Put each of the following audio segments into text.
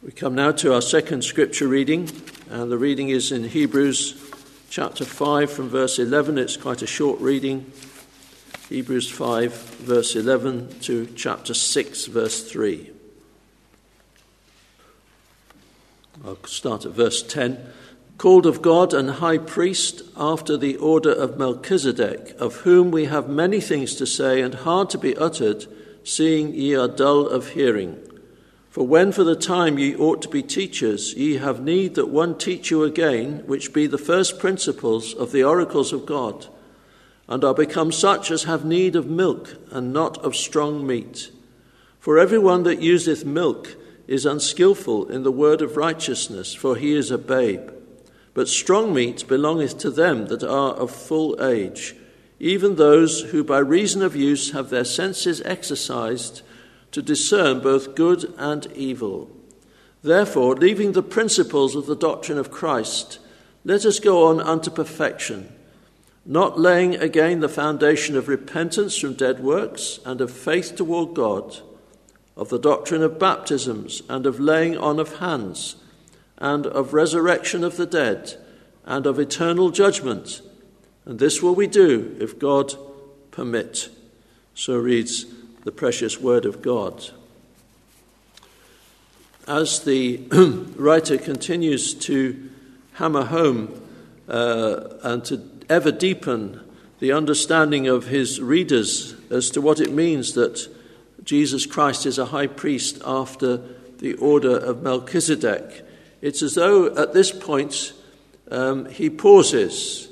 We come now to our second scripture reading, and the reading is in Hebrews chapter 5 from verse 11. It's quite a short reading. Hebrews 5, verse 11 to chapter 6, verse 3. I'll start at verse 10. Called of God and high priest after the order of Melchizedek, of whom we have many things to say and hard to be uttered, seeing ye are dull of hearing. For when for the time ye ought to be teachers, ye have need that one teach you again, which be the first principles of the oracles of God, and are become such as have need of milk, and not of strong meat. For every one that useth milk is unskilful in the word of righteousness, for he is a babe. But strong meat belongeth to them that are of full age, even those who by reason of use have their senses exercised to discern both good and evil. Therefore, leaving the principles of the doctrine of Christ, let us go on unto perfection, not laying again the foundation of repentance from dead works and of faith toward God, of the doctrine of baptisms and of laying on of hands, and of resurrection of the dead, and of eternal judgment. And this will we do if God permit. So reads the precious Word of God. As the writer continues to hammer home uh, and to ever deepen the understanding of his readers as to what it means that Jesus Christ is a high priest after the order of Melchizedek, it's as though at this point um, he pauses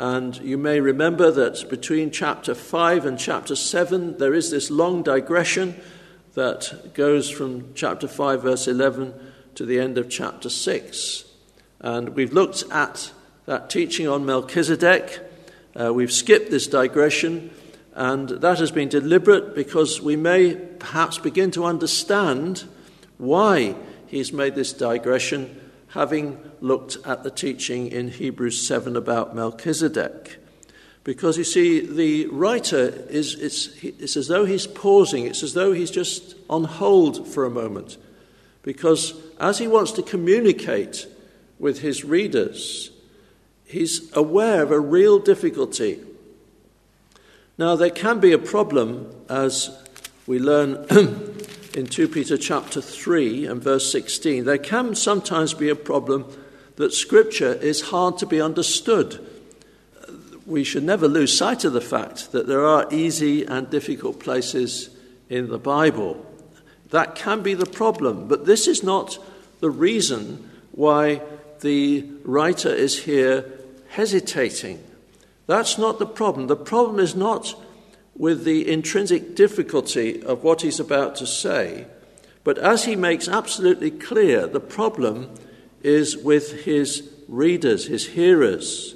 and you may remember that between chapter 5 and chapter 7, there is this long digression that goes from chapter 5, verse 11, to the end of chapter 6. And we've looked at that teaching on Melchizedek. Uh, we've skipped this digression, and that has been deliberate because we may perhaps begin to understand why he's made this digression having looked at the teaching in Hebrews 7 about Melchizedek. Because you see, the writer is it's, it's as though he's pausing, it's as though he's just on hold for a moment. Because as he wants to communicate with his readers, he's aware of a real difficulty. Now, there can be a problem, as we learn in 2 Peter chapter 3 and verse 16, there can sometimes be a problem that Scripture is hard to be understood. We should never lose sight of the fact that there are easy and difficult places in the Bible. That can be the problem, but this is not the reason why the writer is here hesitating. That's not the problem. The problem is not with the intrinsic difficulty of what he's about to say, but as he makes absolutely clear, the problem is with his readers, his hearers.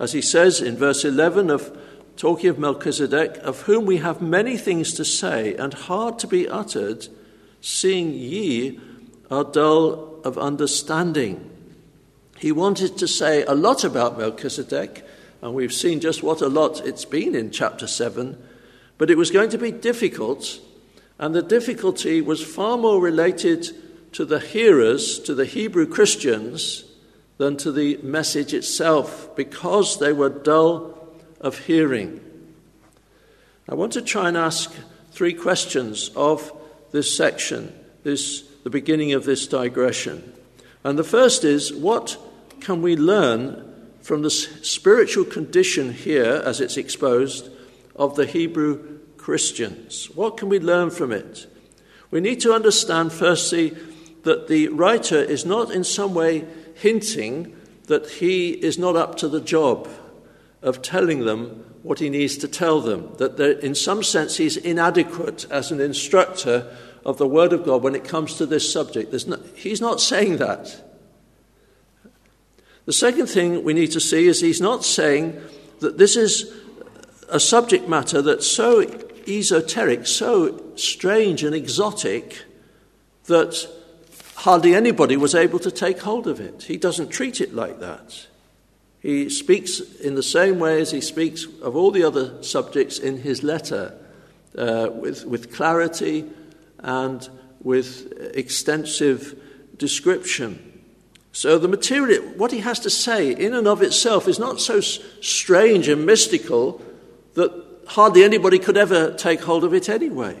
As he says in verse 11 of talking of Melchizedek, of whom we have many things to say and hard to be uttered, seeing ye are dull of understanding. He wanted to say a lot about Melchizedek, and we've seen just what a lot it's been in chapter 7. But it was going to be difficult, and the difficulty was far more related to the hearers, to the Hebrew Christians, than to the message itself, because they were dull of hearing. I want to try and ask three questions of this section, this, the beginning of this digression. And the first is what can we learn from the spiritual condition here, as it's exposed, of the Hebrew Christians. What can we learn from it? We need to understand, firstly, that the writer is not in some way hinting that he is not up to the job of telling them what he needs to tell them, that in some sense he's inadequate as an instructor of the Word of God when it comes to this subject. No, he's not saying that. The second thing we need to see is he's not saying that this is a subject matter that's so esoteric, so strange and exotic that hardly anybody was able to take hold of it. He doesn't treat it like that. He speaks in the same way as he speaks of all the other subjects in his letter, uh, with, with clarity and with extensive description. So the material, what he has to say in and of itself is not so strange and mystical that hardly anybody could ever take hold of it anyway.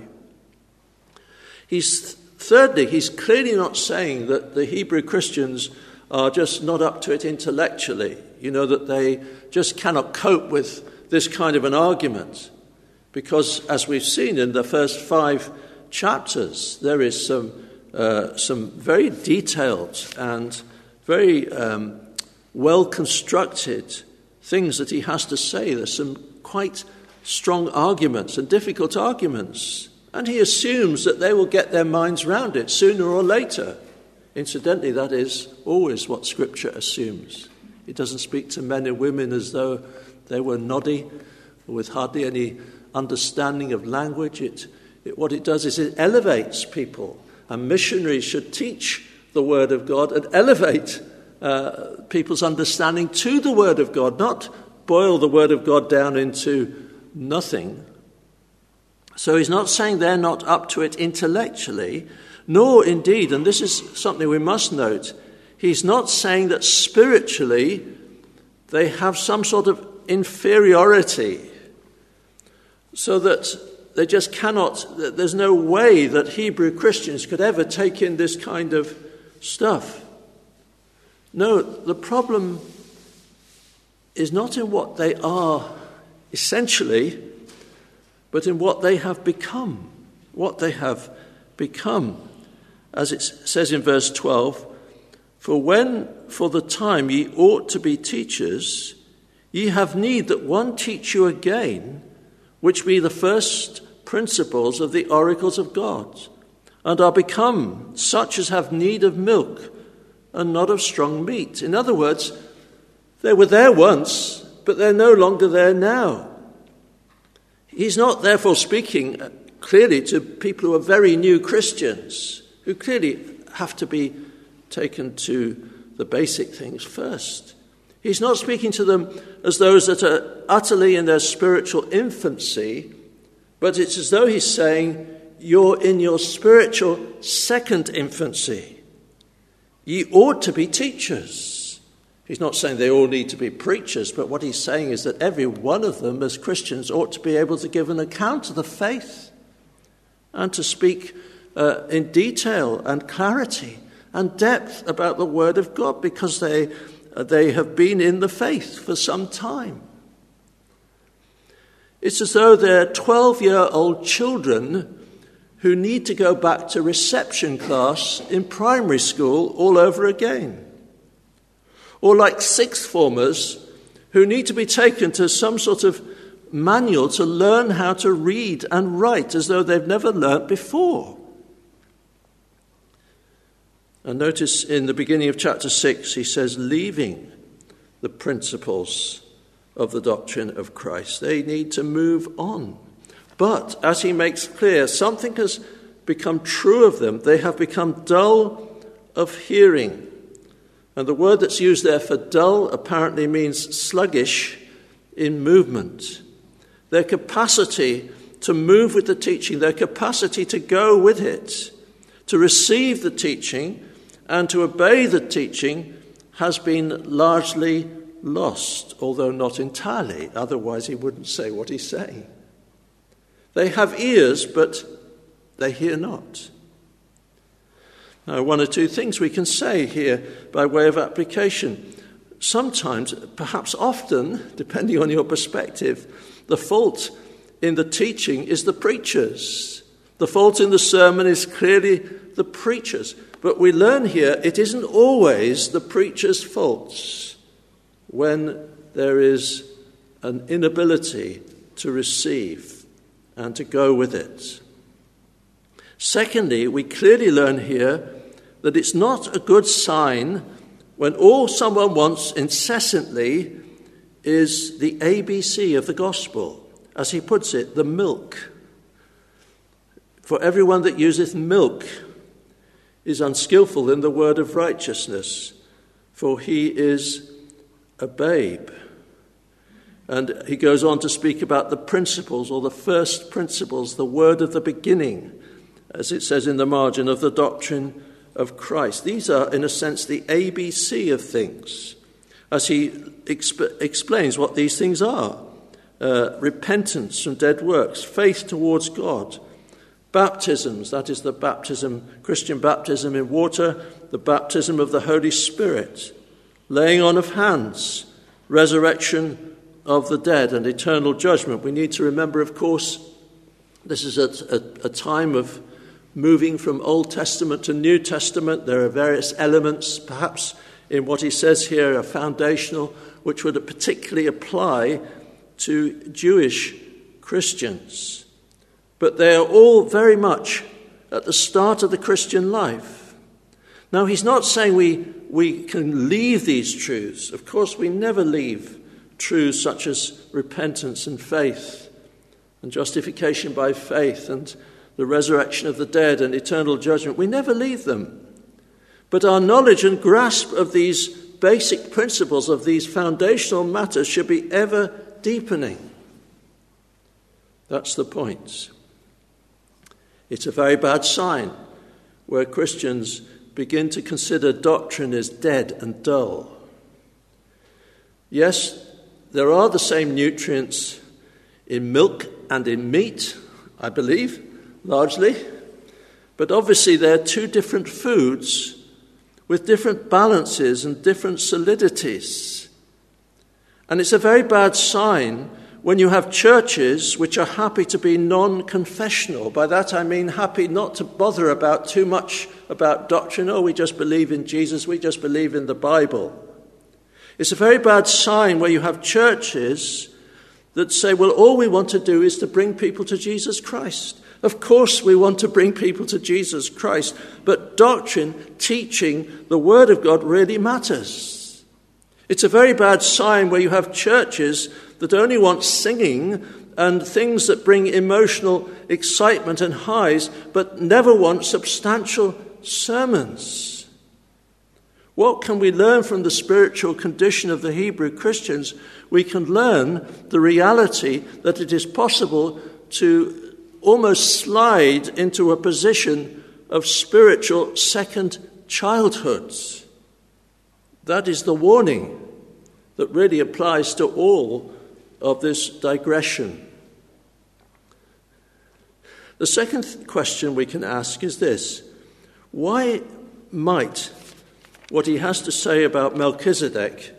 He's thirdly, he's clearly not saying that the Hebrew Christians are just not up to it intellectually, you know, that they just cannot cope with this kind of an argument. Because, as we've seen in the first five chapters, there is some, uh, some very detailed and very um, well constructed things that he has to say. There's some quite strong arguments and difficult arguments. And he assumes that they will get their minds round it sooner or later. Incidentally, that is always what Scripture assumes. It doesn't speak to men and women as though they were noddy with hardly any understanding of language. It, it, what it does is it elevates people. And missionaries should teach the Word of God and elevate uh, people's understanding to the Word of God, not boil the Word of God down into nothing. So he's not saying they're not up to it intellectually, nor indeed, and this is something we must note, he's not saying that spiritually they have some sort of inferiority, so that they just cannot, there's no way that Hebrew Christians could ever take in this kind of stuff. No, the problem is not in what they are essentially, but in what they have become. What they have become. As it says in verse 12, For when for the time ye ought to be teachers, ye have need that one teach you again, which be the first principles of the oracles of God and are become such as have need of milk and not of strong meat. In other words, they were there once, but they're no longer there now. He's not therefore speaking uh, clearly to people who are very new Christians, who clearly have to be taken to the basic things first. He's not speaking to them as those that are utterly in their spiritual infancy, but it's as though he's saying, you're in your spiritual second infancy. Ye ought to be teachers. He's not saying they all need to be preachers, but what he's saying is that every one of them, as Christians, ought to be able to give an account of the faith and to speak uh, in detail and clarity and depth about the Word of God because they, uh, they have been in the faith for some time. It's as though they're 12 year old children who need to go back to reception class in primary school all over again. Or like sixth formers who need to be taken to some sort of manual to learn how to read and write as though they've never learnt before. And notice in the beginning of chapter 6, he says, leaving the principles of the doctrine of Christ. They need to move on. But, as he makes clear, something has become true of them. They have become dull of hearing. And the word that's used there for dull apparently means sluggish in movement. Their capacity to move with the teaching, their capacity to go with it, to receive the teaching, and to obey the teaching has been largely lost, although not entirely. Otherwise, he wouldn't say what he's saying. They have ears, but they hear not. Now, one or two things we can say here by way of application. Sometimes, perhaps often, depending on your perspective, the fault in the teaching is the preachers. The fault in the sermon is clearly the preachers. But we learn here it isn't always the preacher's faults when there is an inability to receive and to go with it. Secondly, we clearly learn here that it's not a good sign when all someone wants incessantly is the ABC of the gospel. As he puts it, the milk. For everyone that useth milk is unskillful in the word of righteousness, for he is a babe. And he goes on to speak about the principles or the first principles, the word of the beginning, as it says in the margin of the doctrine of Christ. These are, in a sense, the ABC of things, as he exp- explains what these things are uh, repentance from dead works, faith towards God, baptisms, that is the baptism, Christian baptism in water, the baptism of the Holy Spirit, laying on of hands, resurrection of the dead, and eternal judgment. We need to remember, of course, this is a, a, a time of moving from Old Testament to New Testament. There are various elements, perhaps in what he says here, are foundational, which would particularly apply to Jewish Christians. But they are all very much at the start of the Christian life. Now, he's not saying we, we can leave these truths. Of course, we never leave truths such as repentance and faith and justification by faith and the resurrection of the dead and eternal judgment. We never leave them. But our knowledge and grasp of these basic principles, of these foundational matters, should be ever deepening. That's the point. It's a very bad sign where Christians begin to consider doctrine as dead and dull. Yes, there are the same nutrients in milk and in meat, I believe, largely. But obviously, they're two different foods with different balances and different solidities. And it's a very bad sign when you have churches which are happy to be non confessional. By that I mean happy not to bother about too much about doctrine. Oh, we just believe in Jesus, we just believe in the Bible. It's a very bad sign where you have churches that say, well, all we want to do is to bring people to Jesus Christ. Of course, we want to bring people to Jesus Christ, but doctrine, teaching the Word of God really matters. It's a very bad sign where you have churches that only want singing and things that bring emotional excitement and highs, but never want substantial sermons. What can we learn from the spiritual condition of the Hebrew Christians? We can learn the reality that it is possible to almost slide into a position of spiritual second childhoods. That is the warning that really applies to all of this digression. The second question we can ask is this Why might what he has to say about Melchizedek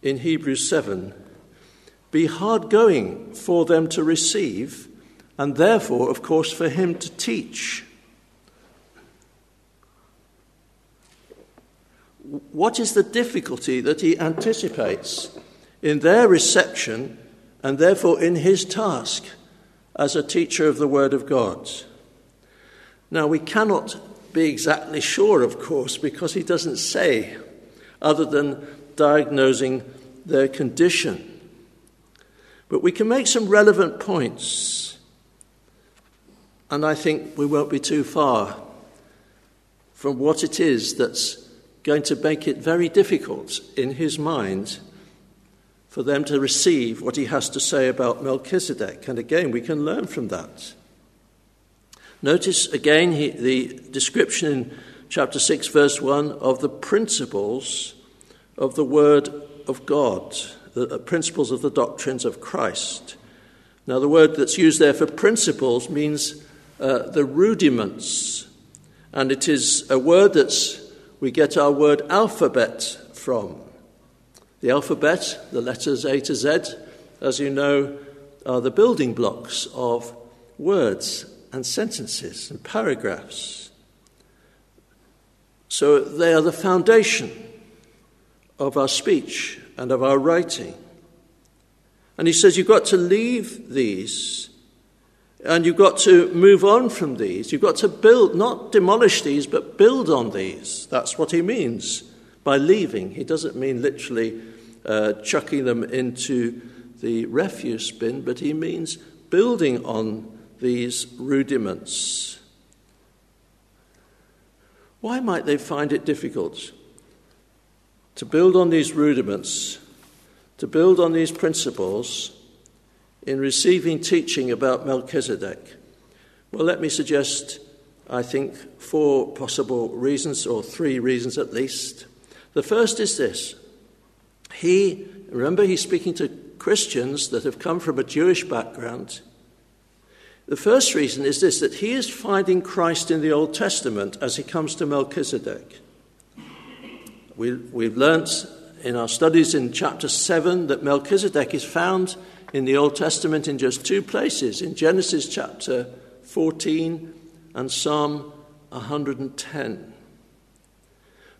in Hebrews 7 be hard going for them to receive and therefore, of course, for him to teach. What is the difficulty that he anticipates in their reception and therefore in his task as a teacher of the Word of God? Now, we cannot be exactly sure, of course, because he doesn't say, other than diagnosing their condition. But we can make some relevant points and I think we won't be too far from what it is that's going to make it very difficult in his mind for them to receive what he has to say about Melchizedek. And again, we can learn from that. Notice again he, the description in chapter 6, verse 1 of the principles of the Word of God, the principles of the doctrines of Christ. Now, the word that's used there for principles means uh, the rudiments. And it is a word that we get our word alphabet from. The alphabet, the letters A to Z, as you know, are the building blocks of words and sentences and paragraphs. So they are the foundation of our speech and of our writing. And he says you've got to leave these and you've got to move on from these. You've got to build, not demolish these, but build on these. That's what he means by leaving. He doesn't mean literally uh, chucking them into the refuse bin, but he means building on these rudiments. Why might they find it difficult to build on these rudiments, to build on these principles? In receiving teaching about Melchizedek? Well, let me suggest I think, four possible reasons, or three reasons at least. The first is this He, remember, he's speaking to Christians that have come from a Jewish background. The first reason is this that he is finding Christ in the Old Testament as he comes to Melchizedek. We, we've learnt in our studies in chapter 7 that Melchizedek is found in the Old Testament in just two places in Genesis chapter 14 and Psalm 110.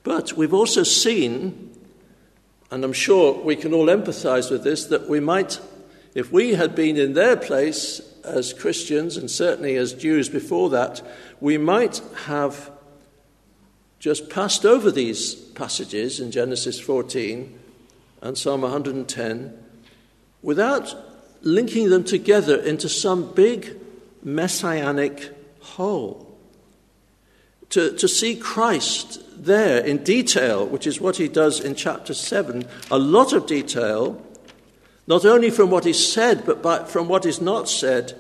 But we've also seen, and I'm sure we can all empathize with this, that we might, if we had been in their place as Christians, and certainly as Jews before that, we might have just passed over these passages in Genesis 14 and Psalm 110 without linking them together into some big messianic whole. To, to see Christ there in detail, which is what he does in chapter 7, a lot of detail, not only from what is said, but by, from what is not said,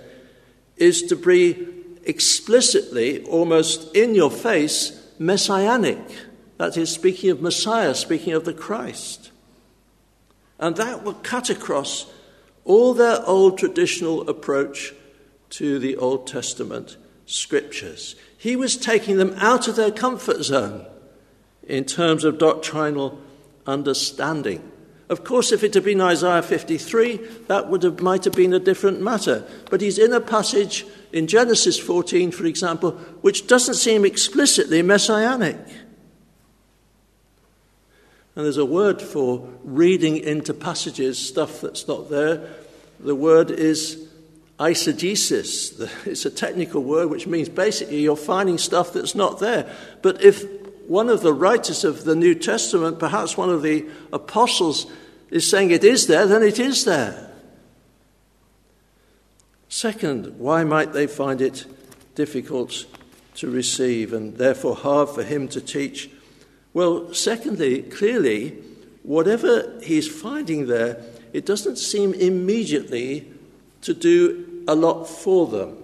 is to be explicitly, almost in your face, messianic. That is, speaking of Messiah, speaking of the Christ. And that will cut across all their old traditional approach to the Old Testament scriptures. He was taking them out of their comfort zone in terms of doctrinal understanding. Of course, if it had been Isaiah 53, that would have, might have been a different matter. But he's in a passage in Genesis 14, for example, which doesn't seem explicitly messianic. And there's a word for reading into passages stuff that's not there. The word is eisegesis. It's a technical word which means basically you're finding stuff that's not there. But if one of the writers of the New Testament, perhaps one of the apostles, is saying it is there, then it is there. Second, why might they find it difficult to receive and therefore hard for him to teach? Well, secondly, clearly, whatever he's finding there, it doesn't seem immediately to do a lot for them.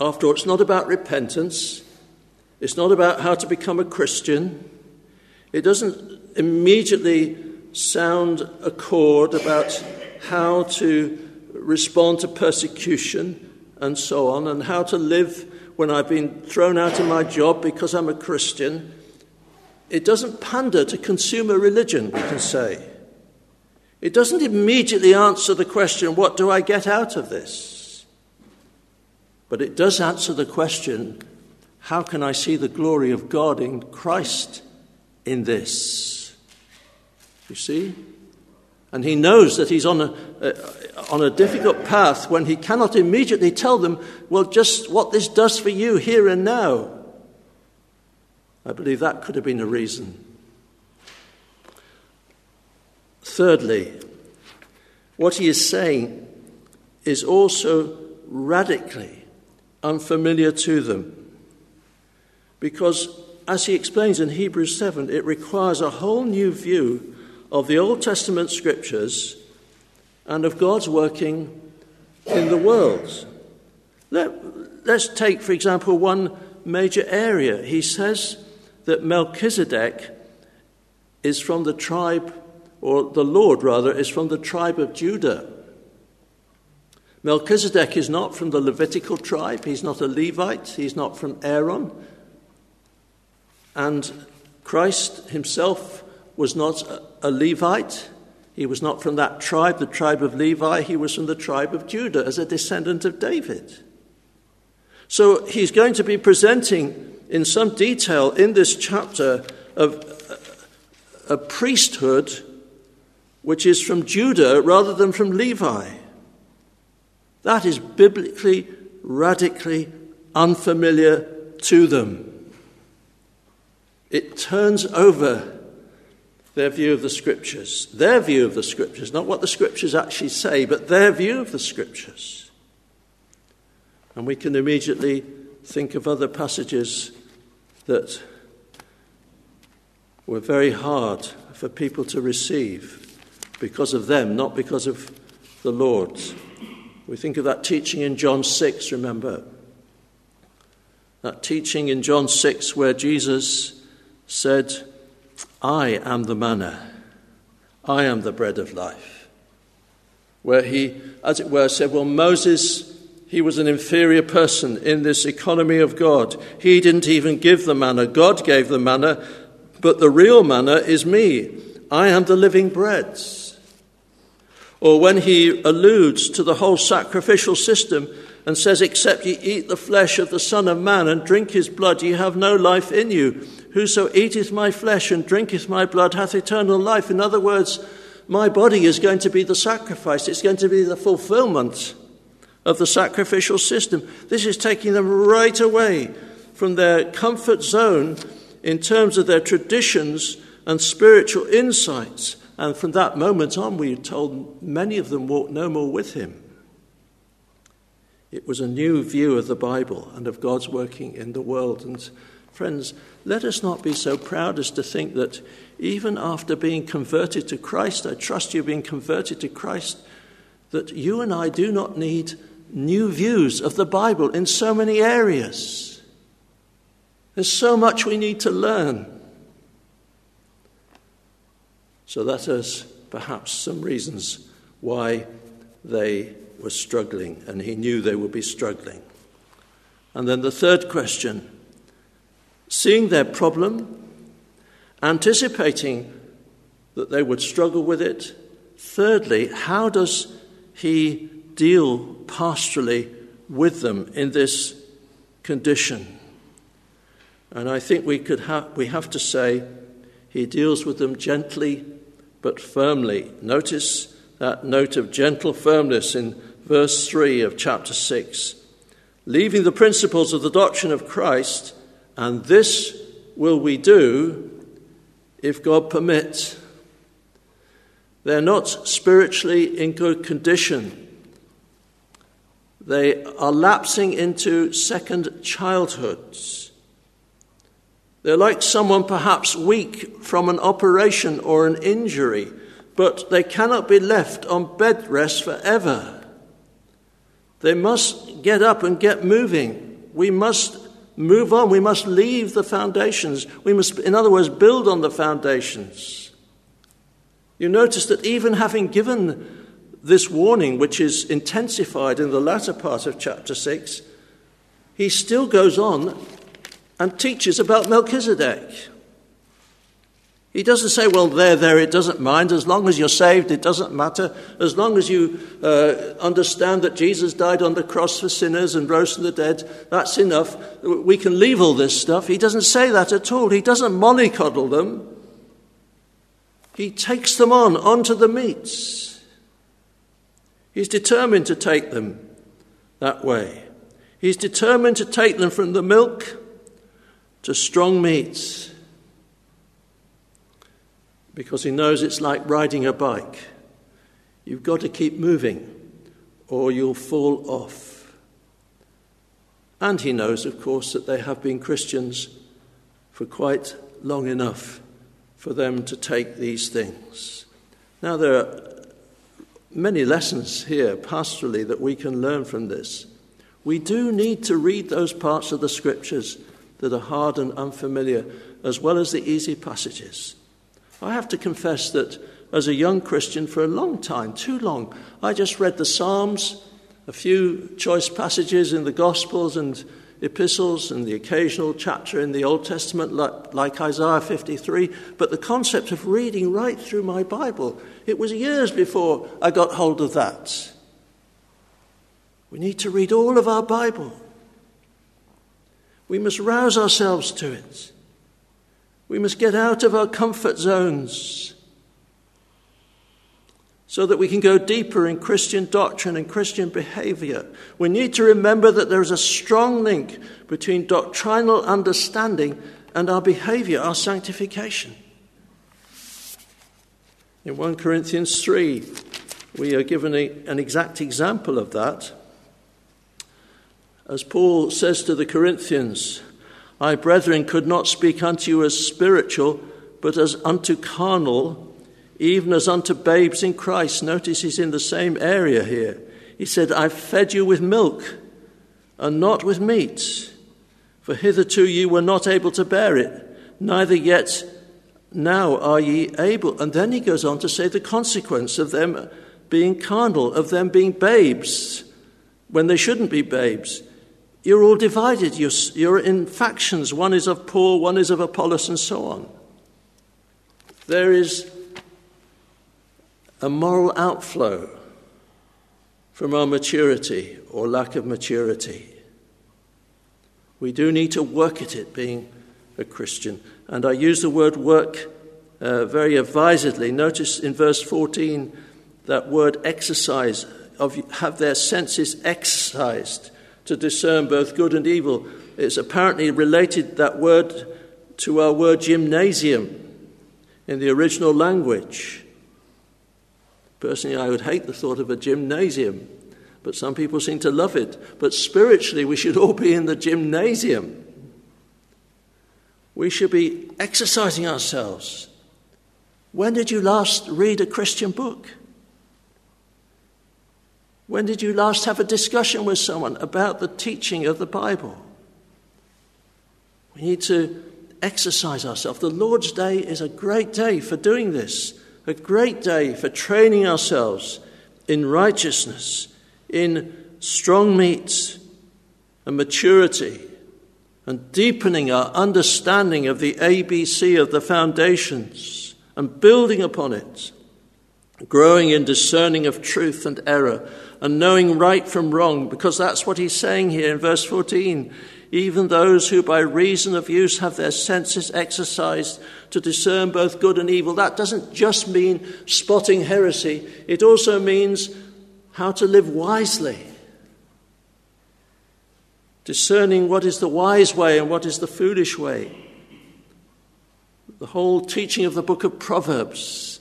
After all, it's not about repentance, it's not about how to become a Christian. It doesn't immediately sound a chord about how to respond to persecution and so on, and how to live when I've been thrown out of my job because I'm a Christian. It doesn't pander to consumer religion, we can say. It doesn't immediately answer the question, what do I get out of this? But it does answer the question, how can I see the glory of God in Christ in this? You see? And he knows that he's on a, uh, on a difficult path when he cannot immediately tell them, well, just what this does for you here and now. I believe that could have been a reason. Thirdly, what he is saying is also radically unfamiliar to them. Because, as he explains in Hebrews 7, it requires a whole new view of the Old Testament scriptures and of God's working in the world. Let, us take, for example, one major area. He says that Melchizedek is from the tribe, or the Lord rather, is from the tribe of Judah. Melchizedek is not from the Levitical tribe, he's not a Levite, he's not from Aaron. And Christ himself was not a Levite. He was not from that tribe, the tribe of Levi. He was from the tribe of Judah as a descendant of David. So he's going to be presenting in some detail in this chapter of a priesthood which is from Judah rather than from Levi. That is biblically, radically unfamiliar to them. It turns over their view of the scriptures, their view of the scriptures, not what the scriptures actually say, but their view of the scriptures. And we can immediately think of other passages that were very hard for people to receive because of them, not because of the Lord. We think of that teaching in John 6, remember, That teaching in John 6 where Jesus said, I am the manna, I am the bread of life. Where he, as it were, said, Well, Moses, he was an inferior person in this economy of God. He didn't even give the manna, God gave the manna, but the real manna is me. I am the living bread. Or when he alludes to the whole sacrificial system and says, Except ye eat the flesh of the Son of Man and drink his blood, ye have no life in you. Whoso eateth my flesh and drinketh my blood hath eternal life. In other words, my body is going to be the sacrifice, it's going to be the fulfillment of the sacrificial system. This is taking them right away from their comfort zone in terms of their traditions and spiritual insights and from that moment on, we told many of them walked no more with him. It was a new view of the Bible and of God's working in the world. And friends, let us not be so proud as to think that even after being converted to Christ, I trust you've been converted to Christ, that you and I do not need new views of the Bible in so many areas. There's so much we need to learn. So that is perhaps some reasons why they were struggling, and he knew they would be struggling. And then the third question seeing their problem, anticipating that they would struggle with it. Thirdly, how does he deal pastorally with them in this condition? And I think we, could ha- we have to say he deals with them gently but firmly. Notice that note of gentle firmness in verse 3 of chapter 6. Leaving the principles of the doctrine of Christ, and this will we do if God permits. They're not spiritually in good condition. They are lapsing into second childhoods. They're like someone perhaps weak from an operation or an injury, but they cannot be left on bed rest forever. They must get up and get moving. We must move on. We must leave the foundations. We must, in other words, build on the foundations. You notice that even having given this warning, which is intensified in the latter part of chapter 6, he still goes on and teaches about Melchizedek. He doesn't say, well, there, there, it doesn't mind. As long as you're saved, it doesn't matter. As long as you uh, understand that Jesus died on the cross for sinners and rose from the dead, that's enough. We can leave all this stuff. He doesn't say that at all. He doesn't mollycoddle them. He takes them on, onto the meats. He's determined to take them that way. He's determined to take them from the milk to strong meats because he knows it's like riding a bike. You've got to keep moving or you'll fall off. And he knows, of course, that they have been Christians for quite long enough for them to take these things. Now, there are many lessons here pastorally that we can learn from this. We do need to read those parts of the scriptures that are hard and unfamiliar, as well as the easy passages. I have to confess that as a young Christian, for a long time, too long, I just read the Psalms, a few choice passages in the Gospels and epistles, and the occasional chapter in the Old Testament, like, like Isaiah 53. But the concept of reading right through my Bible, it was years before I got hold of that. We need to read all of our Bible. We must rouse ourselves to it. We must get out of our comfort zones so that we can go deeper in Christian doctrine and Christian behavior. We need to remember that there is a strong link between doctrinal understanding and our behavior, our sanctification. In 1 Corinthians 3, we are given a, an exact example of that. As Paul says to the Corinthians, I, brethren, could not speak unto you as spiritual, but as unto carnal, even as unto babes in Christ. Notice he's in the same area here. He said, I've fed you with milk and not with meat, For hitherto you were not able to bear it, neither yet now are ye able. And then he goes on to say the consequence of them being carnal, of them being babes when they shouldn't be babes. You're all divided. You're, you're in factions. One is of Paul, one is of Apollos, and so on. There is a moral outflow from our maturity or lack of maturity. We do need to work at it, being a Christian. And I use the word work uh, very advisedly. Notice in verse 14 that word exercise, of have their senses exercised to discern both good and evil. It's apparently related, that word, to our word gymnasium in the original language. Personally, I would hate the thought of a gymnasium, but some people seem to love it. But spiritually, we should all be in the gymnasium. We should be exercising ourselves. When did you last read a Christian book? When did you last have a discussion with someone about the teaching of the Bible? We need to exercise ourselves. The Lord's Day is a great day for doing this, a great day for training ourselves in righteousness, in strong meat and maturity, and deepening our understanding of the ABC of the foundations and building upon it, growing in discerning of truth and error and knowing right from wrong, because that's what he's saying here in verse 14. Even those who by reason of use have their senses exercised to discern both good and evil. That doesn't just mean spotting heresy, it also means how to live wisely. Discerning what is the wise way and what is the foolish way. The whole teaching of the book of Proverbs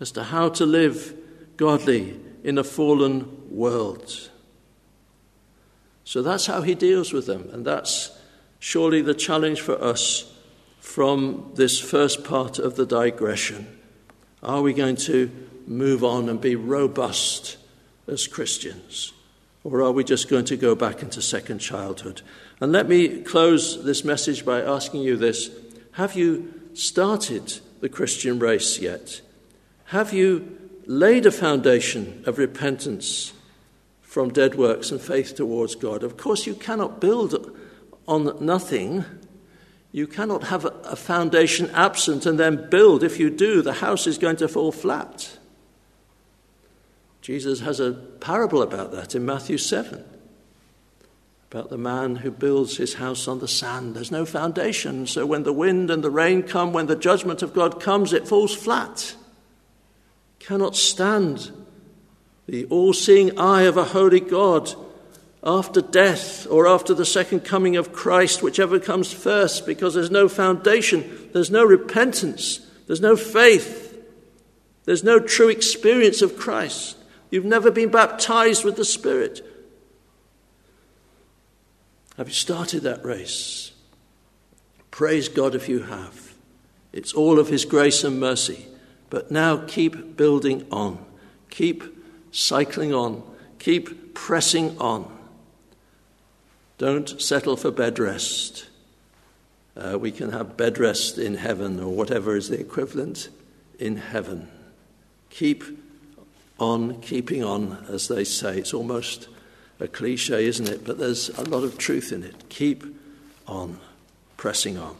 as to how to live godly in a fallen world. So that's how he deals with them, and that's surely the challenge for us from this first part of the digression. Are we going to move on and be robust as Christians? Or are we just going to go back into second childhood? And let me close this message by asking you this Have you started the Christian race yet? Have you laid a foundation of repentance from dead works and faith towards God. Of course, you cannot build on nothing. You cannot have a foundation absent and then build. If you do, the house is going to fall flat. Jesus has a parable about that in Matthew 7 about the man who builds his house on the sand. There's no foundation, so when the wind and the rain come, when the judgment of God comes, it falls flat. Cannot stand the all seeing eye of a holy God after death or after the second coming of Christ, whichever comes first, because there's no foundation, there's no repentance, there's no faith, there's no true experience of Christ. You've never been baptized with the Spirit. Have you started that race? Praise God if you have. It's all of His grace and mercy. But now keep building on. Keep cycling on, keep pressing on. Don't settle for bed rest. Uh, we can have bed rest in heaven or whatever is the equivalent in heaven. Keep on keeping on, as they say. It's almost a cliche, isn't it? But there's a lot of truth in it. Keep on pressing on.